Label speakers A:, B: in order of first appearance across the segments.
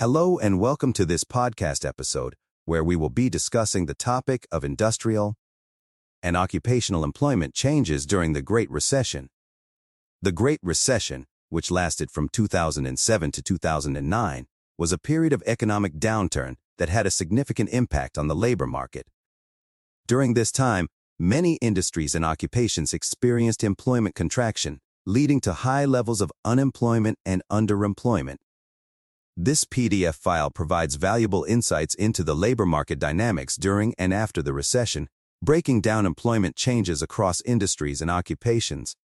A: Hello and welcome to this podcast episode where we will be discussing the topic of industrial and occupational employment changes during the Great Recession. The Great Recession, which lasted from 2007 to 2009, was a period of economic downturn that had a significant impact on the labor market. During this time, many industries and occupations experienced employment contraction, leading to high levels of unemployment and underemployment. This PDF file provides valuable insights into the labor market dynamics during and after the recession, breaking down employment changes across industries and occupations.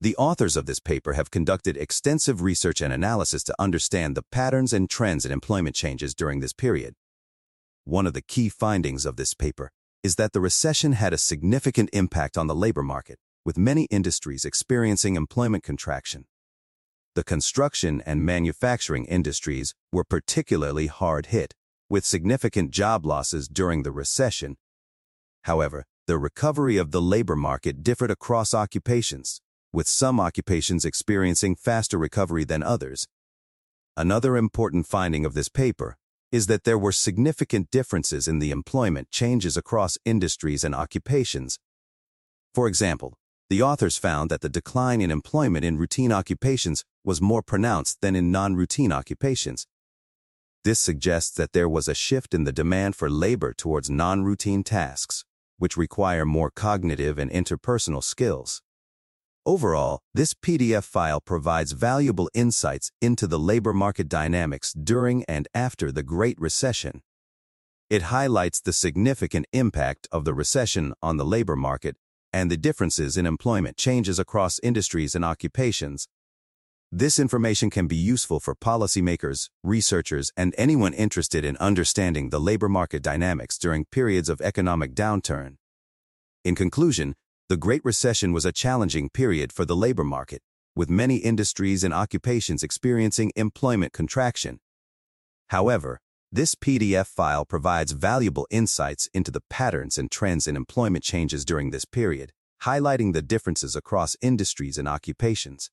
A: The authors of this paper have conducted extensive research and analysis to understand the patterns and trends in employment changes during this period. One of the key findings of this paper is that the recession had a significant impact on the labor market, with many industries experiencing employment contraction. The construction and manufacturing industries were particularly hard hit, with significant job losses during the recession. However, the recovery of the labor market differed across occupations, with some occupations experiencing faster recovery than others. Another important finding of this paper is that there were significant differences in the employment changes across industries and occupations. For example, the authors found that the decline in employment in routine occupations was more pronounced than in non-routine occupations. This suggests that there was a shift in the demand for labor towards non-routine tasks, which require more cognitive and interpersonal skills. Overall, this PDF file provides valuable insights into the labor market dynamics during and after the Great Recession. It highlights the significant impact of the recession on the labor market and the differences in employment changes across industries and occupations. This information can be useful for policymakers, researchers, and anyone interested in understanding the labor market dynamics during periods of economic downturn. In conclusion, the Great Recession was a challenging period for the labor market, with many industries and occupations experiencing employment contraction. However, this PDF file provides valuable insights into the patterns and trends in employment changes during this period, highlighting the differences across industries and occupations.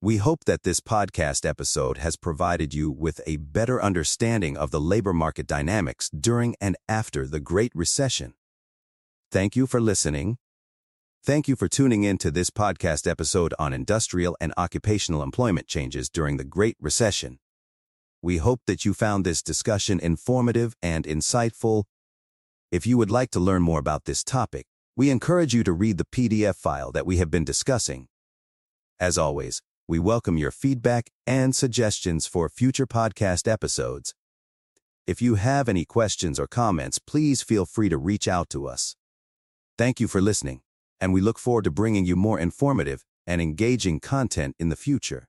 A: We hope that this podcast episode has provided you with a better understanding of the labor market dynamics during and after the Great Recession. Thank you for listening. Thank you for tuning in to this podcast episode on industrial and occupational employment changes during the Great Recession. We hope that you found this discussion informative and insightful. If you would like to learn more about this topic, we encourage you to read the PDF file that we have been discussing. As always, we welcome your feedback and suggestions for future podcast episodes. If you have any questions or comments, please feel free to reach out to us. Thank you for listening, and we look forward to bringing you more informative and engaging content in the future.